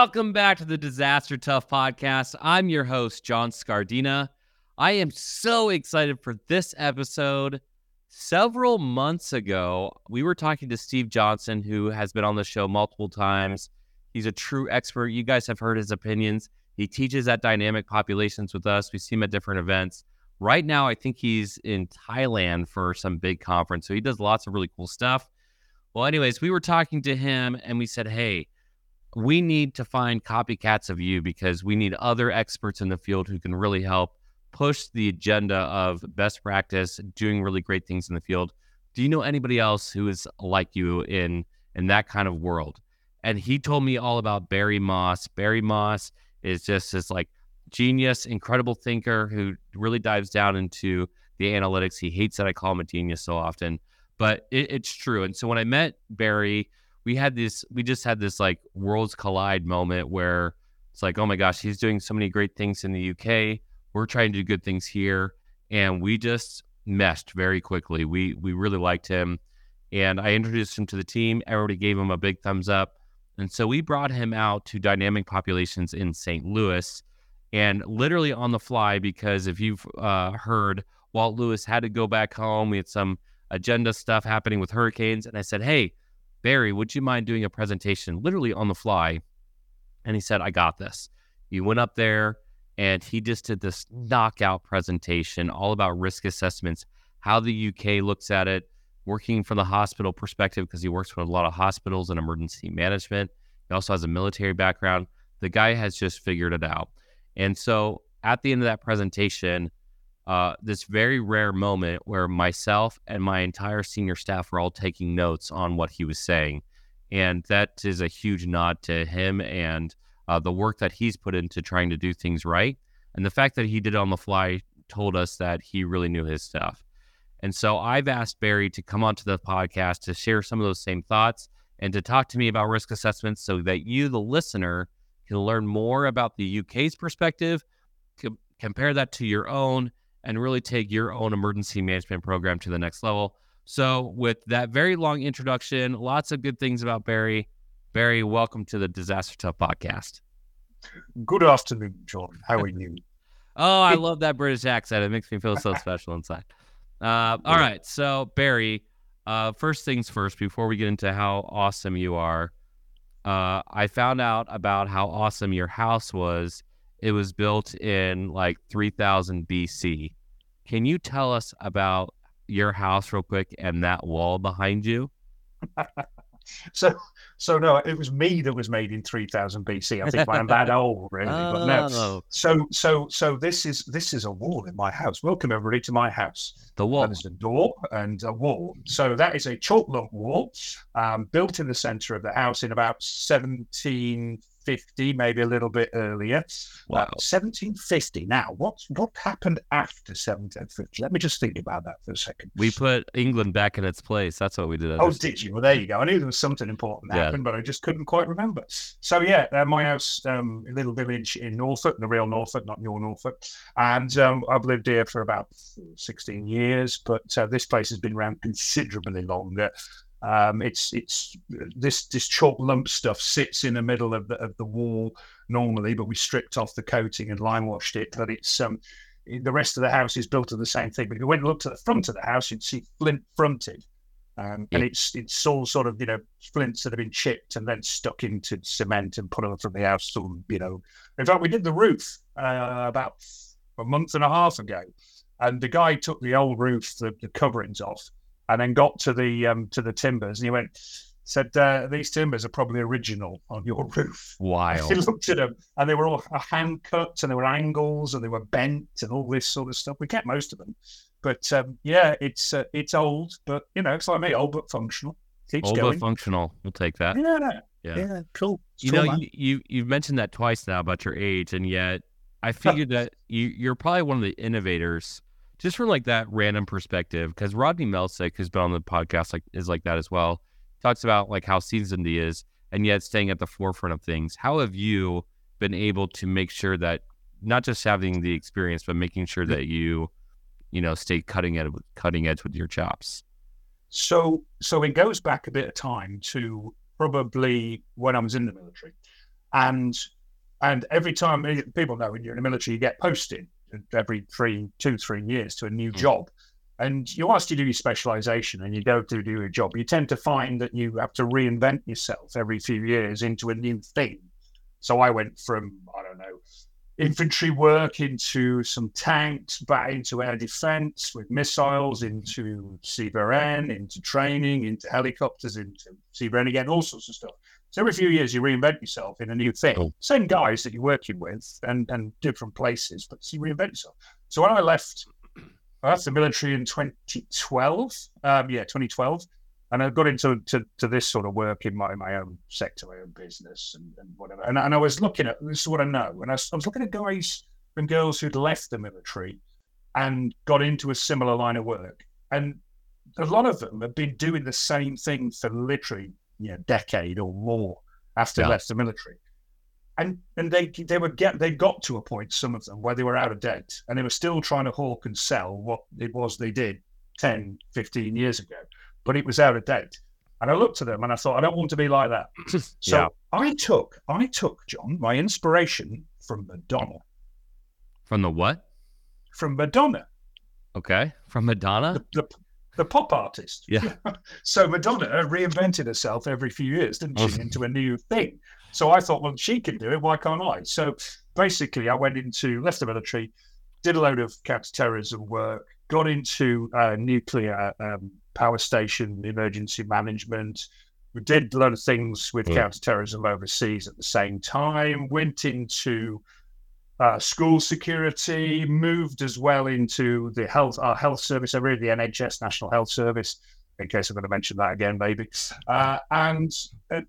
Welcome back to the Disaster Tough podcast. I'm your host, John Scardena. I am so excited for this episode. Several months ago, we were talking to Steve Johnson, who has been on the show multiple times. He's a true expert. You guys have heard his opinions. He teaches at dynamic populations with us. We see him at different events. Right now, I think he's in Thailand for some big conference. So he does lots of really cool stuff. Well, anyways, we were talking to him and we said, hey, we need to find copycats of you because we need other experts in the field who can really help push the agenda of best practice, doing really great things in the field. Do you know anybody else who is like you in in that kind of world? And he told me all about Barry Moss. Barry Moss is just this like genius, incredible thinker who really dives down into the analytics. He hates that I call him a genius so often, but it, it's true. And so when I met Barry, we had this, we just had this like worlds collide moment where it's like, oh my gosh, he's doing so many great things in the UK. We're trying to do good things here, and we just meshed very quickly. We we really liked him, and I introduced him to the team. Everybody gave him a big thumbs up, and so we brought him out to dynamic populations in St. Louis, and literally on the fly because if you've uh, heard, Walt Lewis had to go back home. We had some agenda stuff happening with hurricanes, and I said, hey. Barry, would you mind doing a presentation literally on the fly? And he said, I got this. He went up there and he just did this knockout presentation all about risk assessments, how the UK looks at it, working from the hospital perspective because he works with a lot of hospitals and emergency management. He also has a military background. The guy has just figured it out. And so at the end of that presentation, uh, this very rare moment where myself and my entire senior staff were all taking notes on what he was saying. And that is a huge nod to him and uh, the work that he's put into trying to do things right. And the fact that he did it on the fly told us that he really knew his stuff. And so I've asked Barry to come onto the podcast to share some of those same thoughts and to talk to me about risk assessments so that you, the listener, can learn more about the UK's perspective, compare that to your own, and really take your own emergency management program to the next level. So, with that very long introduction, lots of good things about Barry. Barry, welcome to the Disaster Tough podcast. Good afternoon, John. How are you? oh, I love that British accent. It makes me feel so special inside. Uh, all right. So, Barry, uh, first things first, before we get into how awesome you are, uh, I found out about how awesome your house was. It was built in like 3000 BC. Can you tell us about your house real quick and that wall behind you? so so no, it was me that was made in 3000 BC. I think I'm that old, really. Oh. But no. So so so this is this is a wall in my house. Welcome everybody to my house. The wall. There's a door and a wall. So that is a chalk lump wall, um, built in the centre of the house in about 17 1750, maybe a little bit earlier. Wow. Uh, 1750. Now, what what happened after 1750? Let me just think about that for a second. We put England back in its place. That's what we did. Oh, did you? Well, there you go. I knew there was something important yeah. happened, but I just couldn't quite remember. So yeah, uh, my house, um, a little village in Norfolk, the real Norfolk, not your Norfolk, and um, I've lived here for about 16 years. But uh, this place has been around considerably longer. Um, it's it's this this chalk lump stuff sits in the middle of the of the wall normally, but we stripped off the coating and lime washed it. But it's um the rest of the house is built of the same thing. But if you went and looked at the front of the house, you'd see flint fronted. Um, yeah. And it's it's all sort of you know flints that have been chipped and then stuck into cement and put on from the house. Sort of, you know, in fact, we did the roof uh, about a month and a half ago, and the guy took the old roof, the, the coverings off, and then got to the um, to the timbers, and he went said uh, these timbers are probably original on your roof. Wild. He looked at them, and they were all hand cut, and they were angles, and they were bent, and all this sort of stuff. We kept most of them, but um, yeah, it's uh, it's old, but you know, it's like me, old but functional. Keeps old going. but functional. We'll take that. Yeah, yeah, yeah cool. It's you cool, know, you, you you've mentioned that twice now about your age, and yet I figured that you you're probably one of the innovators just from like that random perspective, because Rodney Melsick, who's been on the podcast, like is like that as well. Talks about like how seasoned he is, and yet staying at the forefront of things. How have you been able to make sure that not just having the experience, but making sure that you, you know, stay cutting edge, cutting edge with your chops? So, so it goes back a bit of time to probably when I was in the military. and and every time eh, people know when you're in the military, you get posted every three, two, three years to a new mm-hmm. job. And you ask to do your specialization and you go to do your job, you tend to find that you have to reinvent yourself every few years into a new thing. So I went from, I don't know, infantry work into some tanks, back into air defense with missiles, into CBRN, into training, into helicopters, into CBRN again, all sorts of stuff. So every few years you reinvent yourself in a new thing. Same guys that you're working with and, and different places, but you reinvent yourself. So when I left, I left the military in 2012. Um, yeah, 2012. And I got into to, to this sort of work in my, my own sector, my own business and, and whatever. And, and I was looking at, this is what I know. And I was, I was looking at guys and girls who'd left the military and got into a similar line of work. And a lot of them have been doing the same thing for literally you know, decade or more after yeah. they left the military. And and they they were get they got to a point, some of them, where they were out of date and they were still trying to hawk and sell what it was they did 10, 15 years ago, but it was out of date. And I looked at them and I thought, I don't want to be like that. so yeah. I took I took, John, my inspiration from Madonna. From the what? From Madonna. Okay. From Madonna? The, the, the pop artist. Yeah. so Madonna reinvented herself every few years, didn't she, into a new thing. So I thought, well, she can do it. Why can't I? So basically, I went into left the military, did a load of counterterrorism work, got into uh, nuclear um, power station emergency management. We did a lot of things with yeah. counterterrorism overseas at the same time. Went into uh, school security, moved as well into the health, our health service area, the NHS, National Health Service, in case I'm going to mention that again, maybe, uh, and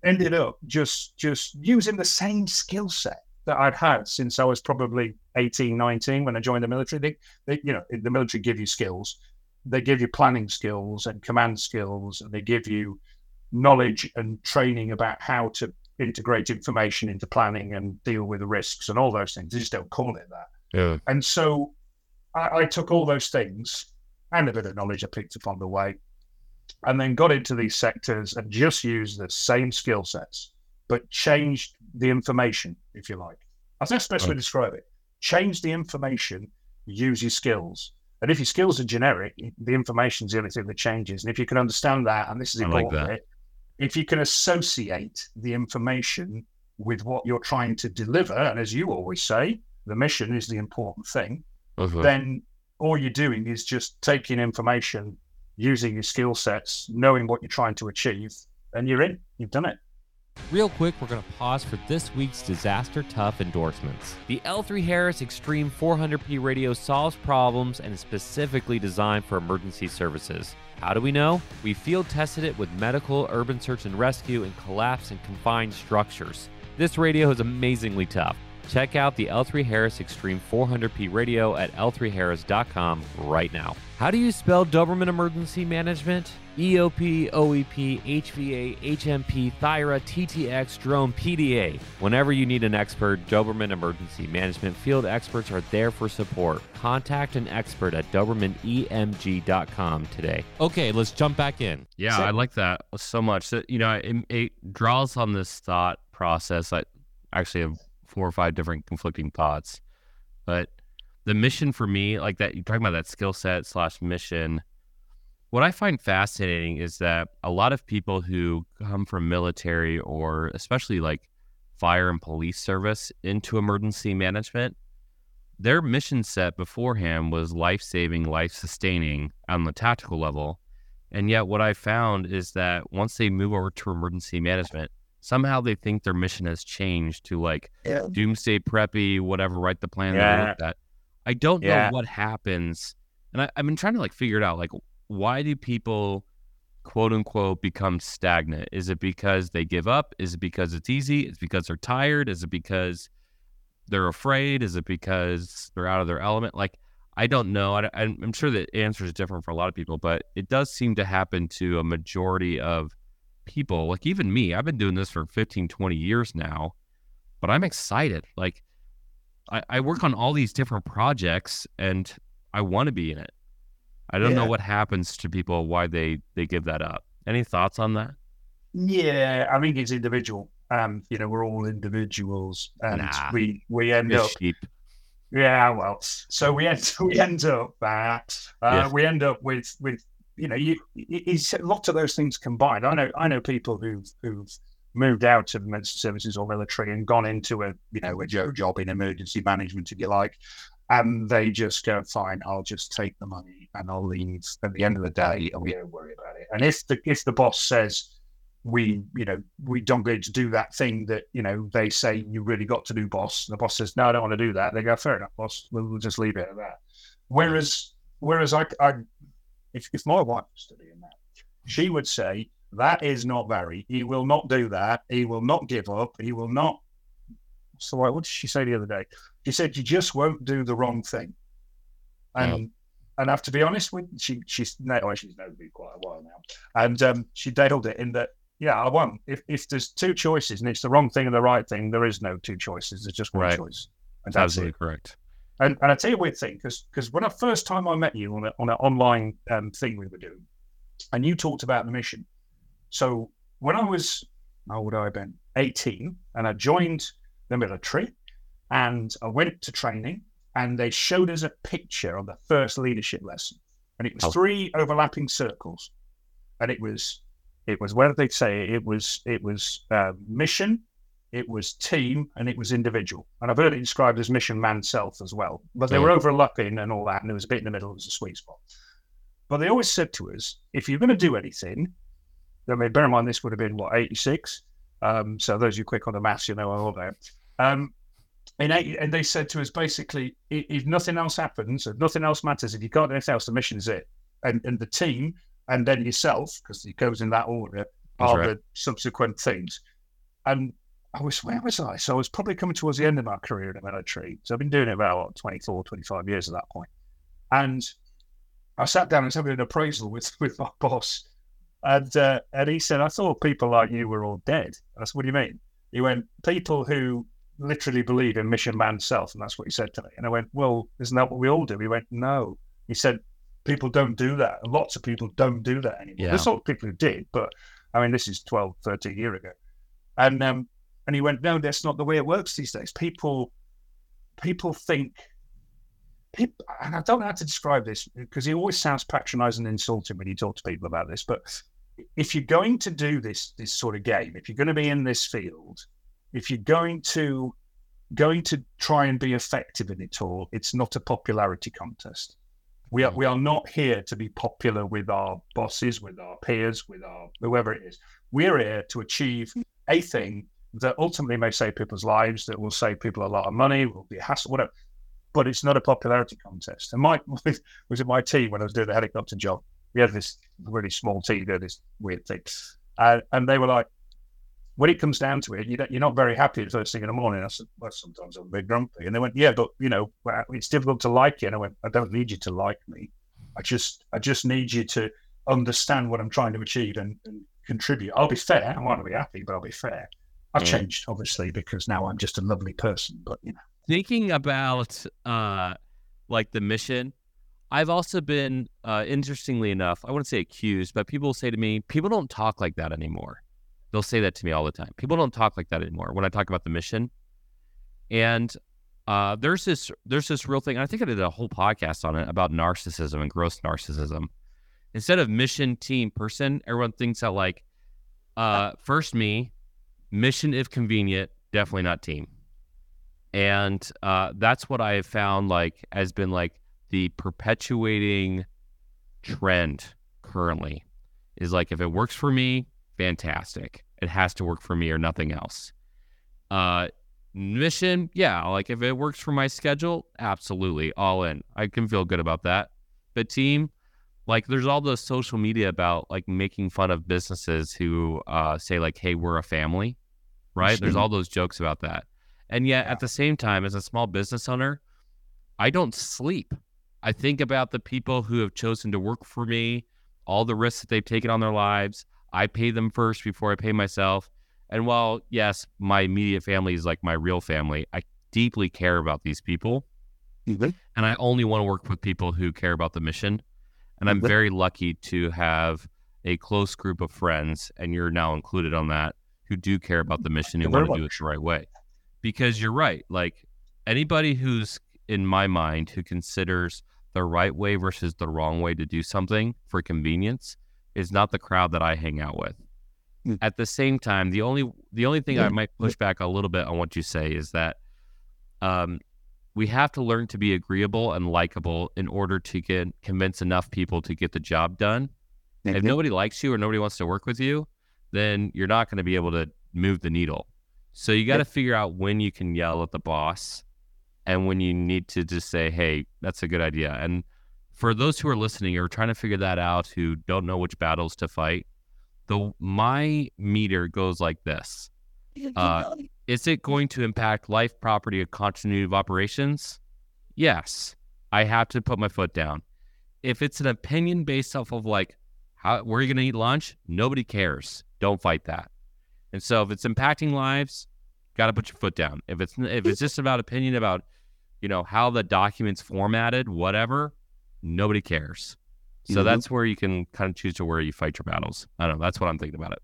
ended up just just using the same skill set that I'd had since I was probably 18, 19 when I joined the military. They, they, you know, the military give you skills. They give you planning skills and command skills, and they give you knowledge and training about how to integrate information into planning and deal with the risks and all those things. They just don't call it that. Yeah. And so I, I took all those things and a bit of knowledge I picked up on the way, and then got into these sectors and just used the same skill sets, but changed the information, if you like. I think that's the best way to describe it. Change the information, use your skills. And if your skills are generic, the information is the only thing that changes. And if you can understand that, and this is important, like if you can associate the information with what you're trying to deliver, and as you always say, the mission is the important thing, uh-huh. then all you're doing is just taking information, using your skill sets, knowing what you're trying to achieve, and you're in. You've done it. Real quick, we're going to pause for this week's Disaster Tough endorsements. The L3 Harris Extreme 400p radio solves problems and is specifically designed for emergency services. How do we know? We field tested it with medical, urban search and rescue, and collapsed and confined structures. This radio is amazingly tough. Check out the L3 Harris Extreme 400p radio at l3harris.com right now. How do you spell Doberman Emergency Management? EOP, OEP, HVA, HMP, THIRA, TTX, Drone, PDA. Whenever you need an expert, Doberman Emergency Management field experts are there for support. Contact an expert at DobermanEMG.com today. Okay, let's jump back in. Yeah, so, I like that so much. That you know, it, it draws on this thought process. I actually have four or five different conflicting thoughts, but the mission for me, like that, you're talking about that skill set slash mission what I find fascinating is that a lot of people who come from military or especially like fire and police service into emergency management, their mission set beforehand was life saving, life sustaining on the tactical level. And yet, what I found is that once they move over to emergency management, somehow they think their mission has changed to like yeah. doomsday preppy, whatever, write the plan yeah. that. I don't yeah. know what happens. And I, I've been trying to like figure it out. Like, why do people quote unquote become stagnant? Is it because they give up? Is it because it's easy? Is it because they're tired? Is it because they're afraid? Is it because they're out of their element? Like, I don't know. I, am sure the answer is different for a lot of people, but it does seem to happen to a majority of people. Like, even me, I've been doing this for 15, 20 years now, but I'm excited. Like, I, I work on all these different projects and I want to be in it. I don't yeah. know what happens to people why they they give that up. Any thoughts on that? Yeah, I think it's individual. Um, you know, we're all individuals, and Nah. we we end up sheep. yeah, well, so we end we end up that uh, Yeah. we end up with with you know you it- it's lots of those things combined. I know I know people who've who've moved out of emergency services or military and gone into a you know a jo- job in emergency management if you like, and they just go fine. I'll just take the money and I'll leave at the end of the day and we don't worry about it. And if the if the boss says we you know we don't get to do that thing that you know they say you really got to do boss and the boss says no i don't want to do that they go fair enough boss we'll, we'll just leave it at that whereas whereas i, I if, if my wife was studying that she would say that is not very he will not do that he will not give up he will not so what did she say the other day she said you just won't do the wrong thing and and I have to be honest with she she's no well, she's known me quite a while now and um, she nailed it in that yeah, I won't. If if there's two choices and it's the wrong thing and the right thing, there is no two choices. There's just one Right. choice. And that's Absolutely it. correct. And and I tell you a weird thing, because because when I first time I met you on a, on an online um, thing we were doing, and you talked about the mission. So when I was how old I been? 18, and I joined the military, and I went to training, and they showed us a picture of the first leadership lesson, and it was Oh. three overlapping circles, and it was it was where did they say? It was it was uh, mission, it was team, and it was individual. And I've heard it described as mission man self as well. But they were overlapping and all that, and there was a bit in the middle. It was a sweet spot. But they always said to us, if you're going to do anything, I mean, bear in mind this would have been what 86. Um, so those who quick on the maths, you know all that. Um, in 80, and they said to us basically, if, if nothing else happens, if nothing else matters, if you can't do anything else, the mission is it. And, and the team, and then yourself, because it goes in that order, That's are right. the subsequent things. And I was, where was I? So I was probably coming towards the end of my career in the military. So I've been doing it about what, 24, 25 years at that point. And I sat down and was having an appraisal with, with my boss. And, uh, and he said, I thought people like you were all dead. I said, what do you mean? He went, people who literally believe in mission man self. And that's what he said to me. And I went, well, isn't that what we all do? He went, no. He said, people don't do that. And lots of people don't do that anymore. Yeah. There's sort of people who did, but I mean, this is 12, 13 years ago. And, um, and he went, no, that's not the way it works these days. People, people think, people, and I don't know how to describe this because he always sounds patronizing and insulting when you talk to people about this. But if you're going to do this, this sort of game, if you're going to be in this field, if you're going to, going to try and be effective in it all, it's not a popularity contest. We are, hmm. we are not here to be popular with our bosses, with our peers, with our whoever it is. We're here to achieve a thing that ultimately may save people's lives, that will save people a lot of money, will be a hassle, whatever. But it's not a popularity contest. And my was it my team when I was doing the helicopter job. We had this really small team doing this weird thing, uh, and they were like, when it comes down to it, you you're not very happy the first thing in the morning. I said, well, sometimes I'm a bit grumpy. And they went, yeah, but you know, it's difficult to like you. And I went, I don't need you to like me. I just, I just need you to understand what I'm trying to achieve and, and contribute. I'll be fair. I want to be happy, but I'll be fair. I've Mm. changed, obviously, because now I'm just a lovely person. But you know, thinking about uh like the mission i've also been uh interestingly enough i wouldn't say accused but people say to me people don't talk like that anymore they'll say that to me all the time people don't talk like that anymore when i talk about the mission and uh there's this there's this real thing i think i did a whole podcast on it about narcissism and gross narcissism instead of mission team person everyone thinks that like uh first me mission if convenient definitely not team and uh, that's what I have found like has been like the perpetuating trend currently is like if it works for me, fantastic. It has to work for me or nothing else. Uh, mission, yeah, like if it works for my schedule, absolutely, all in. I can feel good about that. But team, like there's all the social media about like making fun of businesses who uh, say like, "Hey, we're a family," right? There's all those jokes about that. And yet, Yeah. at the same time, as a small business owner, I don't sleep. I think about the people who have chosen to work for me, all the risks that they've taken on their lives. I pay them first before I pay myself. And while, yes, my immediate family is like my real family, I deeply care about these people. And I only want to work with people who care about the mission. And I'm Mhm. very lucky to have a close group of friends, and you're now included on that, who do care about the mission and want to do it the right way. Because you're right. Like anybody who's in my mind who considers the right way versus the wrong way to do something for convenience is not the crowd that I hang out with. Mm. At the same time, the only the only thing I might push back a little bit on what you say is that um, we have to learn to be agreeable and likable in order to get convince enough people to get the job done. Mm-hmm. If nobody likes you or nobody wants to work with you, then you're not going to be able to move the needle. So you got to figure out when you can yell at the boss and when you need to just say, "Hey, that's a good idea." And for those who are listening or trying to figure that out who don't know which battles to fight, the my meter goes like this. Uh, is it going to impact life, property, or continuity of operations? Yes, I have to put my foot down. If it's an opinion based off of like, how where are you going to eat lunch? Nobody cares. Don't fight that. And so if it's impacting lives, got to put your foot down. If it's if it's just about opinion about, you know, how the document's formatted, whatever, nobody cares. So mm-hmm. that's where you can kind of choose to where you fight your battles. I don't know. That's what I'm thinking about it.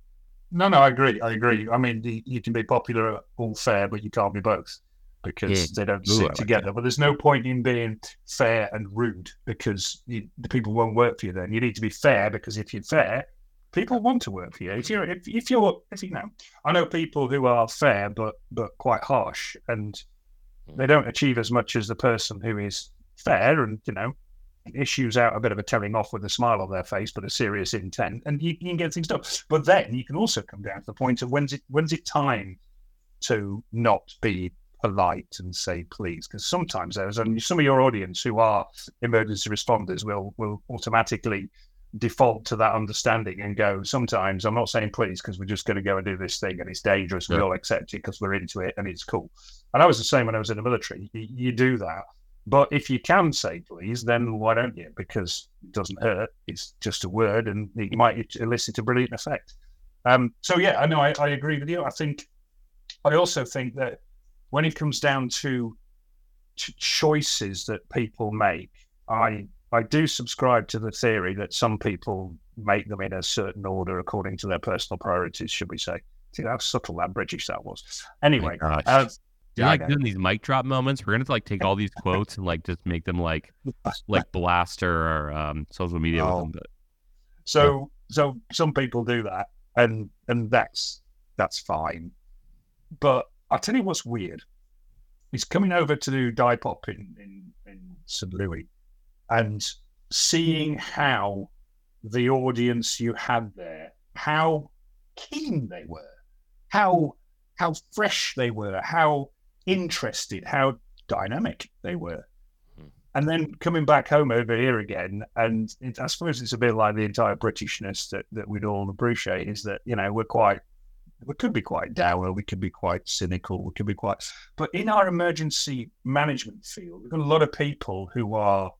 No, no, I agree. I agree. I mean, you can be popular all fair, but you can't be both because yeah. they don't sit together. But there's no point in being fair and rude because you, the people won't work for you. Then you need to be fair because if you're fair, people want to work for you. If you're, if, if you're, if you know, I know people who are fair but but quite harsh, and they hmm. don't achieve as much as the person who is fair and you know issues out a bit of a telling off with a smile on their face, but a serious intent, and you, you, can get things done. But then you can also come down to the point of when's it when's it time to not be polite and say please, because sometimes there's and some of your audience who are emergency responders will will automatically default to that understanding and go sometimes i'm not saying please because we're just going to go and do this thing and it's dangerous yeah. we all accept it because we're into it and it's cool and i was the same when i was in the military you, you do that but if you can say please, then why don't you? Because it doesn't hurt. It's just a word and it might elicit a brilliant effect. Um, so, yeah, I know I, I agree with you. I think, I also think that when it comes down to, to choices that people make, I I do subscribe to the theory that some people make them in a certain order according to their personal priorities, should we say. See how subtle that British that was. Anyway, uh, you're like doing these mic drop moments. We're gonna to like take all these quotes and like just make them like like blaster or um, social media oh. with them. But, so yeah. so some people do that, and and that's that's fine. But I'll tell you what's weird. He's coming over to do DyPop in, in, in St. Louis and seeing how the audience you had there, how keen they were, how how fresh they were, how interested how dynamic they were. Hmm. And then coming back home over here again, and it, I suppose it's a bit like the entire Britishness that, that we'd all appreciate is that, you know, we're quite, we could be quite dour, we could be quite cynical, we could be quite, but in our emergency management field, we've got a lot of people who are,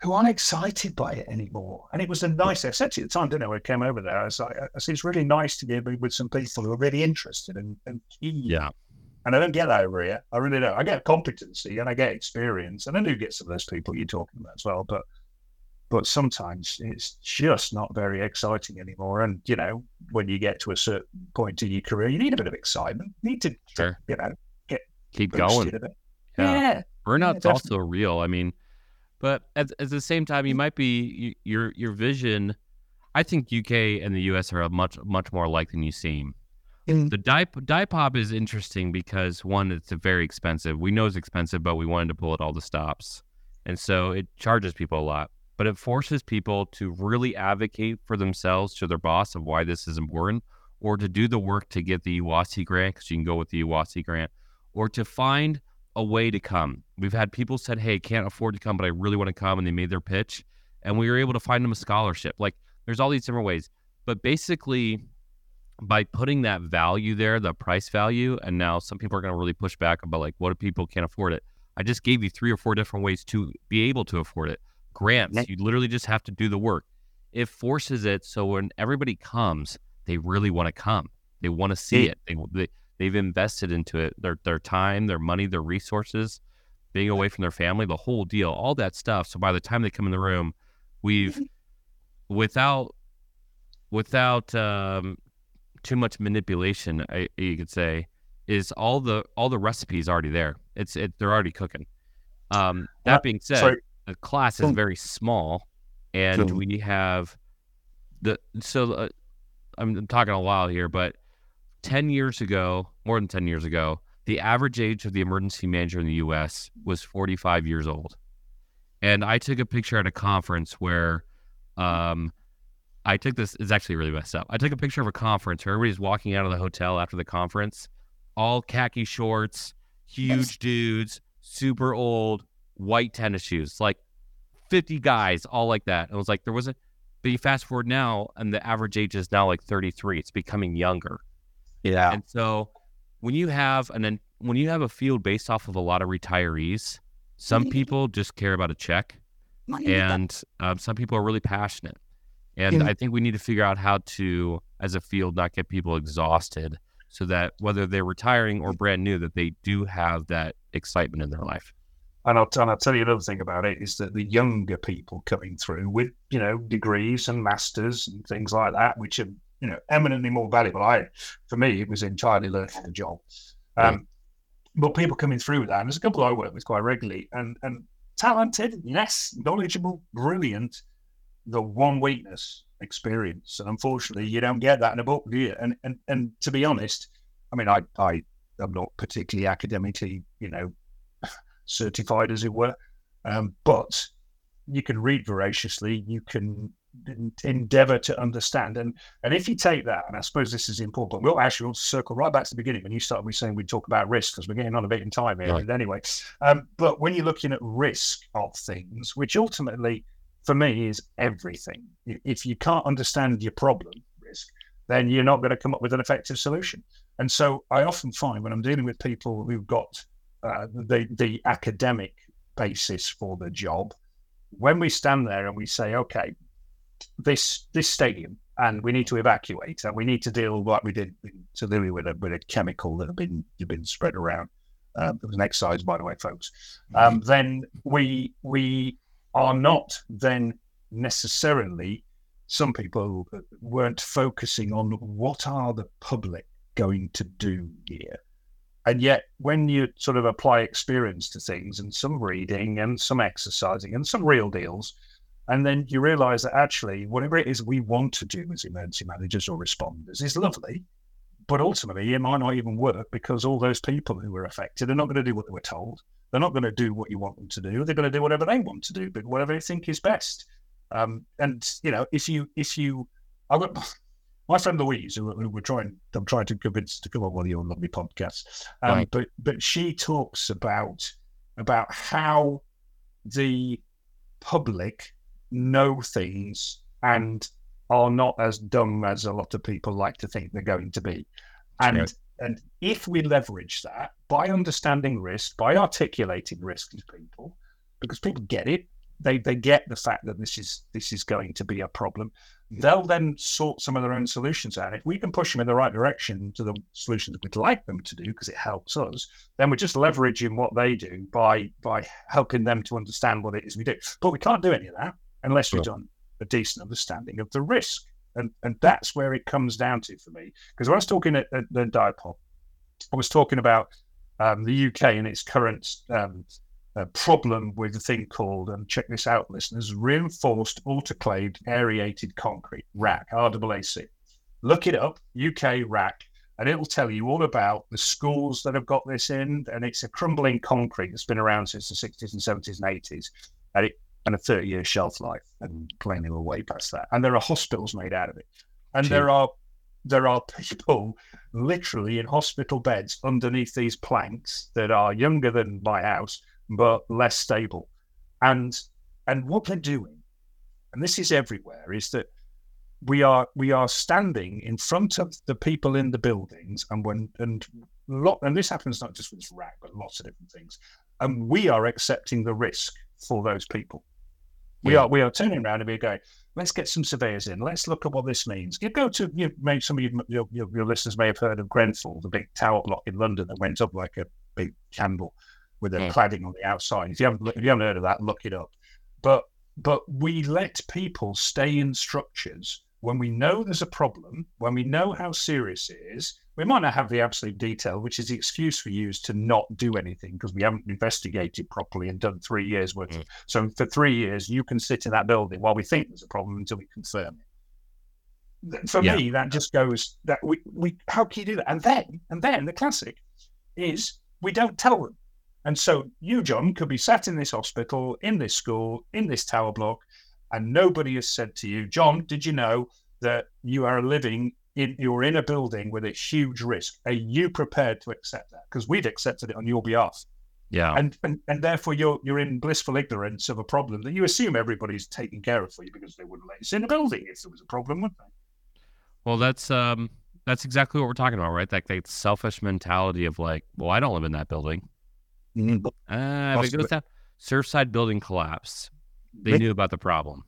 who aren't excited by it anymore. And it was a nice, I said to you at the time, didn't I, when I came over there, I was like, I said, it's really nice to be with some people who are really interested and, and keen. Yeah and I don't get that over here. I really don't. I get competency and I get experience, and I do get some of those people you're talking about as well. But but sometimes it's just not very exciting anymore. And you know, when you get to a certain point in your career, you need a bit of excitement. You need to, sure. you know, get keep going. Yeah. yeah. burnout's yeah, also real. I mean, but at, at the same time, you might be your your vision. I think UK and the US are much much more alike than you seem. Mm. The DyPop is interesting because one, it's very expensive. We know it's expensive, but we wanted to pull it all the stops, and so it charges people a lot. But it forces people to really advocate for themselves to their boss of why this is important, or to do the work to get the UASI grant because you can go with the UASI grant, or to find a way to come. We've had people said, "Hey, can't afford to come, but I really want to come," and they made their pitch, and we were able to find them a scholarship. Like there's all these different ways, but basically by putting that value there, the price value, and now some people are going to really push back about like, what if people can't afford it? I just gave you three or four different ways to be able to afford it. Grants, you literally just have to do the work. It forces it so when everybody comes, they really want to come. They want to see it. They, they they've invested into it. Their their time, their money, their resources, being away from their family, the whole deal, all that stuff. So by the time they come in the room, we've without without um, too much manipulation. I, you could say is all the all the recipes already there. It's it, they're already cooking. Um, that being said, sorry. The class is very small, and we have the so uh, I'm, I'm talking a while here, but ten years ago, more than ten years ago, the average age of the emergency manager in the U.S. was 45 years old, and I took a picture at a conference where. Um, I took this. It's actually really messed up. I took a picture of a conference where everybody's walking out of the hotel after the conference, all khaki shorts, huge dudes, super old, white tennis shoes, like 50 guys, all like that. It was like there wasn't, but you fast forward now, and the average age is now like 33. It's becoming younger. Yeah. And so when you have, and then when you have a field based off of a lot of retirees, some people just care about a check, and um, some people are really passionate. And I think we need to figure out how to, as a field, not get people exhausted so that whether they're retiring or brand new, that they do have that excitement in their life. And I'll, and I'll tell you another thing about it is that the younger people coming through with, you know, degrees and masters and things like that, which are, you know, eminently more valuable. I, for me, it was entirely learning the job. Um, yeah. But people coming through with that, and there's a couple I work with quite regularly, and and talented, yes, knowledgeable, brilliant. The one weakness experience. And unfortunately, you don't get that in a book, do you? And and and to be honest, I mean, I I am not particularly academically, you know, certified as it were, um, but you can read voraciously. You can endeavor to understand and and if you take that and i suppose this is important we'll actually to circle right back to the beginning when you started me saying we'd talk about risk because we're getting on a bit in time here right. anyway um, but when you're looking at risk of things which ultimately for me is everything. If you can't understand your problem risk, then you're not going to come up with an effective solution. And so I often find when I'm dealing with people who've got uh, the the academic basis for the job, when we stand there and we say, okay, this this stadium and we need to evacuate and we need to deal like we did to Lily with a with a chemical that had been had been spread around. Um, it was an exercise, by the way, folks. Um, then we we are not then necessarily some people weren't focusing on what are the public going to do here and yet when you sort of apply experience to things and some reading and some exercising and some real deals and then you realize that actually whatever it is we want to do as emergency managers or responders is lovely but ultimately it might not even work because all those people who were affected are not going to do what they were told they're not going to do what you want them to do. They're going to do whatever they want to do, but whatever they think is best. Um, and you know, if you if you, I got my friend Louise, who, who we're trying, I'm trying to convince to come on one of your lovely podcasts. Um, right. But but she talks about about how the public know things and are not as dumb as a lot of people like to think they're going to be. And and if we leverage that by understanding risk, by articulating risk to people, because people get it, they they get the fact that this is this is going to be a problem. They'll then sort some of their own solutions out. If we can push them in the right direction to the solutions that we'd like them to do, because it helps us, then we're just leveraging what they do by by helping them to understand what it is we do. But we can't do any of that unless we've done a decent understanding of the risk. And and that's where it comes down to for me. Because when I was talking at, at the DyPop, I was talking about um, the UK and its current um, uh, problem with a thing called, and check this out, listeners, reinforced autoclaved aerated concrete, RAC, RAAC. Look it up, UK RAAC, and it will tell you all about the schools that have got this in. And it's a crumbling concrete that's been around since the 60s and 70s and 80s. And it and a 30 year shelf life, and plainly we're way past that. And there are hospitals made out of it, and Gee. there are there are people literally in hospital beds underneath these planks that are younger than my house but less stable, and and what they're doing, and this is everywhere, is that we are we are standing in front of the people in the buildings, and when and lot and this happens not just with RAAC but lots of different things, and we are accepting the risk for those people. We yeah. are we are turning around and we're going, let's get some surveyors in. Let's look at what this means. You go to you maybe some of you, your, your, your, listeners may have heard of Grenfell, the big tower block in London that went up like a big candle with a yeah. cladding on the outside. If you haven't if you haven't heard of that, look it up. But but we let people stay in structures when we know there's a problem, when we know how serious it is, we might not have the absolute detail, which is the excuse we use to not do anything because we haven't investigated properly and done three years worth. Mm. So for three years, you can sit in that building while we think there's a problem until we confirm it. For yeah. me, that just goes that we, we how can you do that? And then and then the classic is we don't tell them. And so you, John, could be sat in this hospital, in this school, in this tower block, and nobody has said to you, John, did you know that you are living in, you're in a building with a huge risk. Are you prepared to accept that? Because we've accepted it on your behalf. Yeah. And, and and therefore you're you're in blissful ignorance of a problem that you assume everybody's taking care of for you because they wouldn't let us in a building if there was a problem, wouldn't they? Well, that's um that's exactly what we're talking about, right? That that selfish mentality of like, well, I don't live in that building. Mm-hmm. Uh, if it goes down, Surfside building collapse. They knew about the problem.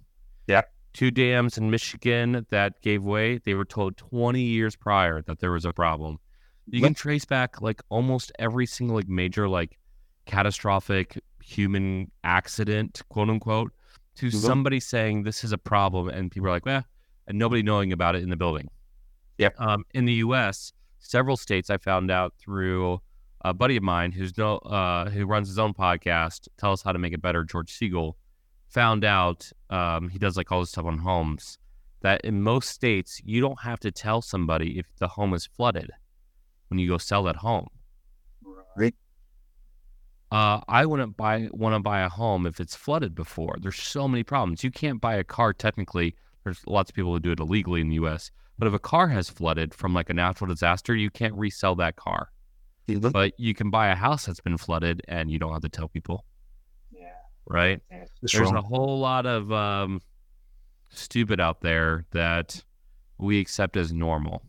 Yeah two dams in Michigan that gave way. They were told 20 years prior that there was a problem. You can trace back like almost every single like major like catastrophic human accident, quote unquote, to mm-hmm. somebody saying this is a problem, and people are like, "well," and nobody knowing about it in the building. Yeah. Um, in the U.S., several states I found out through a buddy of mine who's no uh, who runs his own podcast, tell us how to make it better. George Siegel found out um, he does like all this stuff on homes that in most states you don't have to tell somebody if the home is flooded when you go sell that home. Right. Uh, I wouldn't buy want to buy a home if it's flooded before. There's so many problems. You can't buy a car technically. There's lots of people who do it illegally in the U.S. But if a car has flooded from like a natural disaster, you can't resell that car. But you can buy a house that's been flooded, and you don't have to tell people Yeah. right? There's wrong. a whole lot of um, stupid out there that we accept as normal.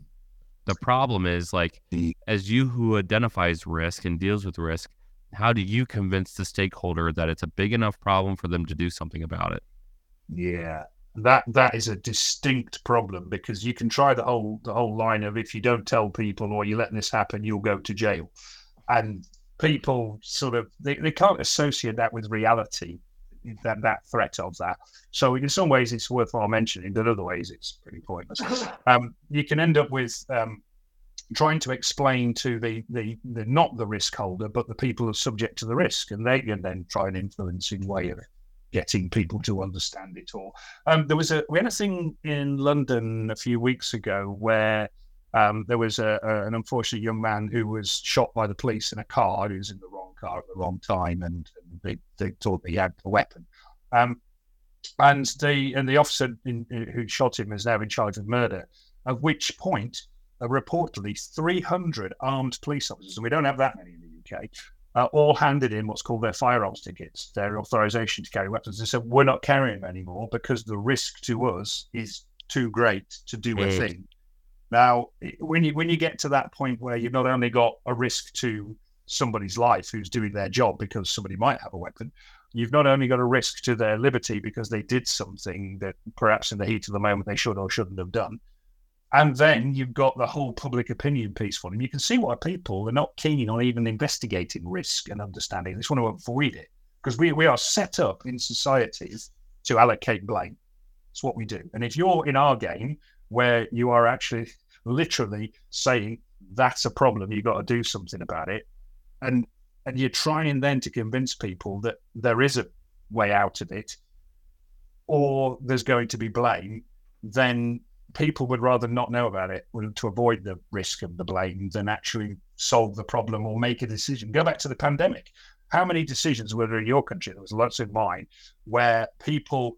The problem is like, as you who identifies risk and deals with risk, how do you convince the stakeholder that it's a big enough problem for them to do something about it? Yeah, that that is a distinct problem because you can try the whole the whole line of if you don't tell people or you let this happen, you'll go to jail, and people sort of they, they can't associate that with reality that that threat of that. So in some ways it's worthwhile mentioning but other ways it's pretty pointless. Um, you can end up with um, trying to explain to the, the the not the risk holder but the people who are subject to the risk and they can then try and influence in way of getting people to understand it all um, there was a we had a thing in london a few weeks ago where um, there was a, a, an unfortunate young man who was shot by the police in a car. He was in the wrong car at the wrong time, and, and they, they thought he had a weapon. Um, and the and the officer in, who shot him is now in charge of murder. At which point, uh, reportedly, 300 armed police officers, and we don't have that many in the UK, uh, all handed in what's called their firearms tickets, their authorization to carry weapons. They said, We're not carrying them anymore because the risk to us is too great to do a thing now, when you when you get to that point where you've not only got a risk to somebody's life who's doing their job because somebody might have a weapon, you've not only got a risk to their liberty because they did something that perhaps in the heat of the moment they should or shouldn't have done. And then you've got the whole public opinion piece for them. You can see why people are not keen on even investigating risk and understanding. They just want to avoid it because we, we are set up in societies to allocate blame. It's what we do. And if you're in our game where you are actually literally saying that's a problem. You've got to do something about it, and and you're trying then to convince people that there is a way out of it, or there's going to be blame. Then people would rather not know about it to avoid the risk of the blame than actually solve the problem or make a decision. Go back to the pandemic. How many decisions were there in your country? There was lots in mine where people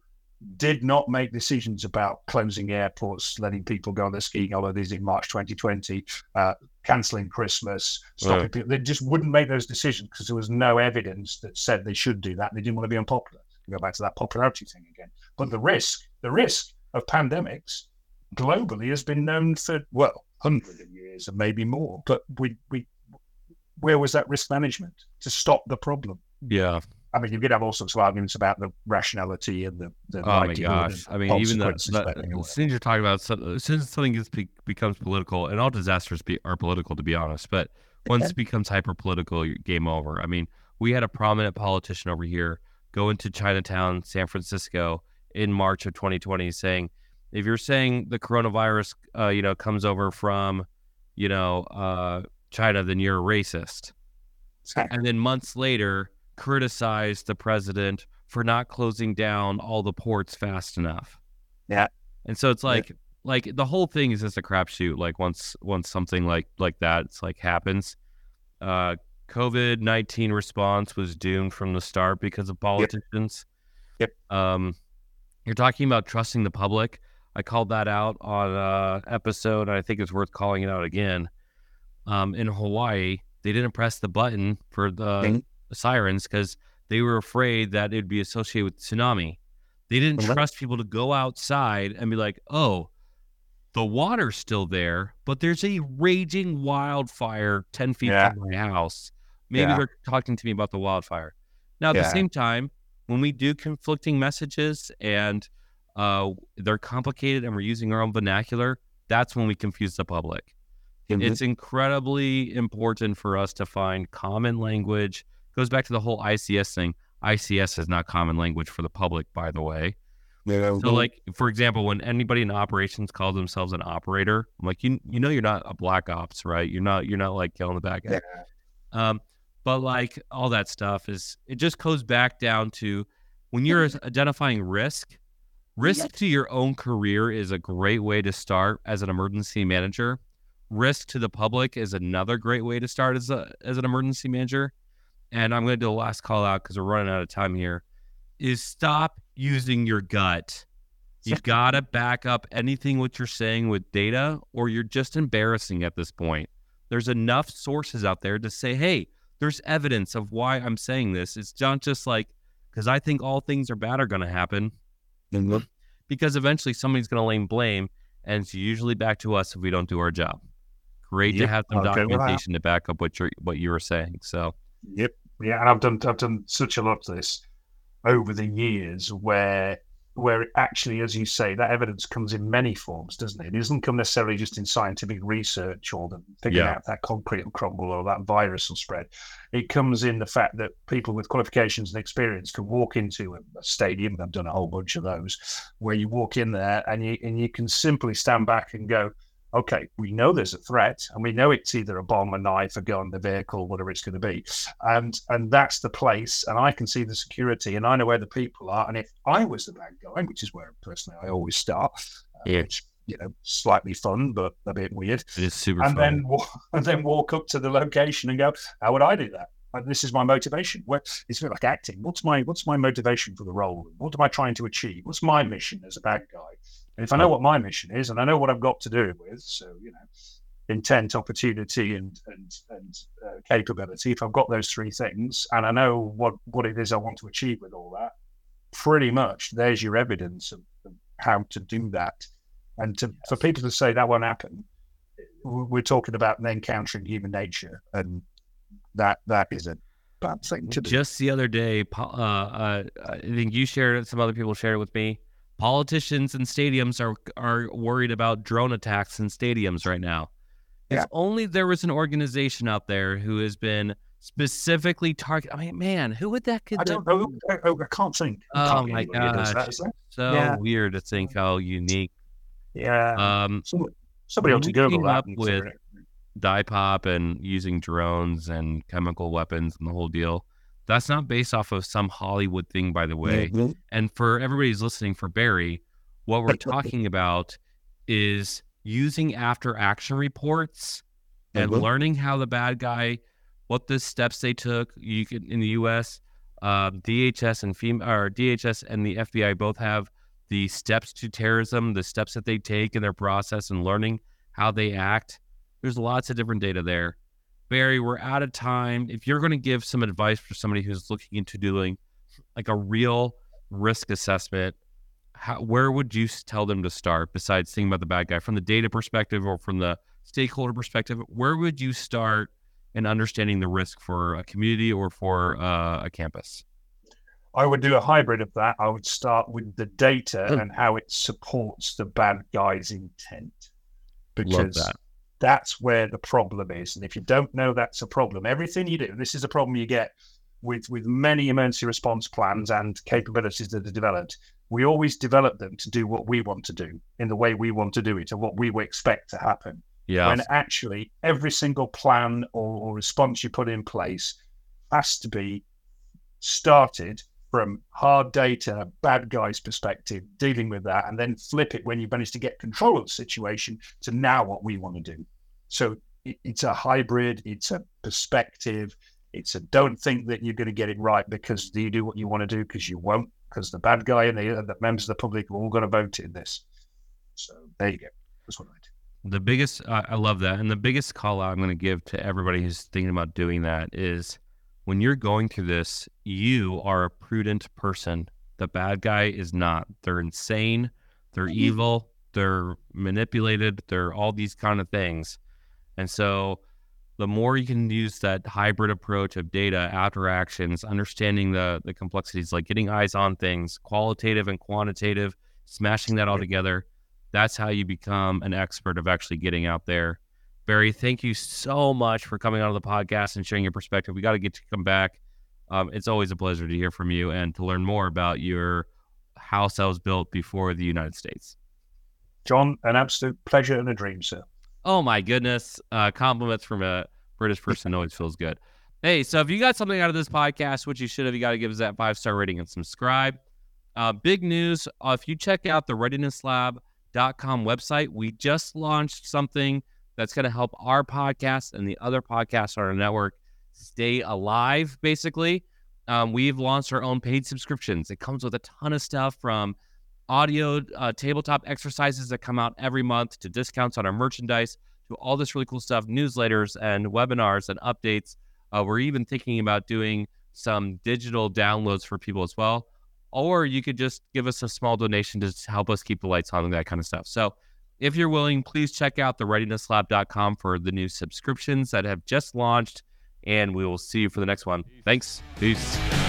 did not make decisions about closing airports, letting people go on their skiing holidays in March 2020, uh, cancelling Christmas, stopping people. They just wouldn't make those decisions because there was no evidence that said they should do that. They didn't want to be unpopular. Go back to that popularity thing again. But the risk, the risk of pandemics globally has been known for well hundreds of years and maybe more. But we we where was that risk management to stop the problem? Yeah. I mean, you could have all sorts of arguments about the rationality and the, the oh my gosh. I mean, even as soon as you're talking about as something gets, becomes political, and all disasters be, are political, to be honest. But once it becomes hyper political, game over. I mean, we had a prominent politician over here go into Chinatown, San Francisco, in March of 2020, saying if you're saying the coronavirus, uh, you know, comes over from, you know, uh, China, then you're a racist. And then months later, criticize the president for not closing down all the ports fast enough. Yeah. And so it's like, yeah. like the whole thing is just a crapshoot. Like once, once something like like that, it's like happens. Uh, COVID nineteen response was doomed from the start because of politicians. Yep. yep. Um, you're talking about trusting the public. I called that out on uh episode, and I think it's worth calling it out again. Um, in Hawaii, they didn't press the button for the mm-hmm. sirens because they were afraid that it'd be associated with tsunami. They didn't mm-hmm. trust people to go outside and be like, "Oh, the water's still there, but there's a raging wildfire ten feet yeah. from my house." Maybe yeah. they're talking to me about the wildfire. Now, at yeah. the same time, when we do conflicting messages and uh, they're complicated and we're using our own vernacular, that's when we confuse the public. Mm-hmm. It's incredibly important for us to find common language. Goes back to the whole ICS thing. ICS is not common language for the public, by the way. Yeah, so, like for example, when anybody in operations calls themselves an operator, I'm like, you you know, you're not a black ops, right? You're not you're not like killing the back end. Yeah. Um, but like all that stuff is it just goes back down to when you're identifying risk risk to your own career is a great way to start as an emergency manager. Risk to the public is another great way to start as a as an emergency manager. And i'm going to do the last call out because we're running out of time here is stop using your gut. You've got to back up anything what you're saying with data or you're just embarrassing at this point. There's enough sources out there to say hey there's evidence of why I'm saying this. It's not just like because I think all things are bad are going to happen. Mm-hmm. Because eventually somebody's going to lay blame, and it's usually back to us if we don't do our job. Great yep. to have some okay, documentation to back up what you what you were saying. So, yep, yeah, and I've done I've done such a lot of this over the years where where actually, as you say, that evidence comes in many forms, doesn't it? It doesn't come necessarily just in scientific research or the figuring yeah. out that concrete will crumble or that virus will spread. It comes in the fact that people with qualifications and experience can walk into a, a stadium. I've done a whole bunch of those where you walk in there and you and you can simply stand back and go, okay, we know there's a threat, and we know it's either a bomb, a knife, a gun, the vehicle, whatever it's going to be, and and that's the place, and I can see the security, and I know where the people are, and if I was the bad guy, which is where personally I always start, uh, yeah. which you know, slightly fun but a bit weird. It is super and fun. then and then walk up to the location and go, how would I do that? this is my motivation. What it's a bit like acting. What's my what's my motivation for the role? What am I trying to achieve? What's my mission as a bad guy? If I know what my mission is and I know what I've got to do it with, so you know, intent, opportunity, and and and uh, capability. If I've got those three things and I know what what it is I want to achieve with all that, pretty much there's your evidence of, of how to do that. And to, yes. for people to say that won't happen, we're talking about then countering human nature, and that that is a bad thing to do. Just the other day, uh, uh, I think you shared it. Some other people shared it with me Politicians and stadiums are are worried about drone attacks in stadiums right now. Yeah. If only there was an organization out there who has been specifically targeted. I mean, man, who would that could? I don't know. I, I can't think. Oh can't my gosh, that, so yeah. weird to think how unique. Yeah. Um, somebody, somebody else to Google that. Up with DyPop and using drones and chemical weapons and the whole deal. That's not based off of some Hollywood thing, by the way. Mm-hmm. And for everybody's listening, for Barry, what we're talking about is using after action reports and mm-hmm. learning how the bad guy, what the steps they took. You can in the U.S. Uh, DHS and FEMA, or DHS and the FBI both have the steps to terrorism, the steps that they take in their process, and learning how they act. There's lots of different data there. Barry, we're out of time. If you're going to give some advice for somebody who's looking into doing like a real risk assessment, how, where would you tell them to start besides thinking about the bad guy from the data perspective or from the stakeholder perspective? Where would you start in understanding the risk for a community or for uh, a campus? I would do a hybrid of that. I would start with the data mm. and how it supports the bad guy's intent. Because that's where the problem is. And if you don't know that's a problem, everything you do, this is a problem you get with with many emergency response plans and capabilities that are developed. we always develop them to do what we want to do in the way we want to do it and what we expect to happen. Yeah. When actually every single plan or, or response you put in place has to be started from hard data, bad guy's perspective, dealing with that, and then flip it when you manage to get control of the situation to now what we want to do. So it's a hybrid, it's a perspective, it's a don't think that you're going to get it right because you do what you want to do because you won't, because the bad guy and the, the members of the public are all going to vote in this. So there you go. That's what I do. The biggest, uh, I love that. And the biggest call out I'm going to give to everybody who's thinking about doing that is when you're going through this, you are a prudent person. The bad guy is not. They're insane. They're mm-hmm. evil. They're manipulated. They're all these kind of things. And so the more you can use that hybrid approach of data, after actions, understanding the, the complexities, like getting eyes on things, qualitative and quantitative, smashing that all together, that's how you become an expert of actually getting out there Barry, thank you so much for coming on the podcast and sharing your perspective. We got to get to come back. Um, it's always a pleasure to hear from you and to learn more about your house that was built before the United States. John, an absolute pleasure and a dream, sir. Oh my goodness. Uh, compliments from a British person always feels good. Hey, so if you got something out of this podcast, which you should have, you got to give us that five star rating and subscribe. Uh, big news uh, if you check out the readinesslab.com website, we just launched something that's going to help our podcast and the other podcasts on our network stay alive, basically. Um, we've launched our own paid subscriptions. It comes with a ton of stuff from audio uh, tabletop exercises that come out every month to discounts on our merchandise to all this really cool stuff, newsletters and webinars and updates. Uh, we're even thinking about doing some digital downloads for people as well. Or you could just give us a small donation to help us keep the lights on and that kind of stuff. So if you're willing, please check out the readinesslab.com for the new subscriptions that have just launched, and we will see you for the next one. Thanks. Peace.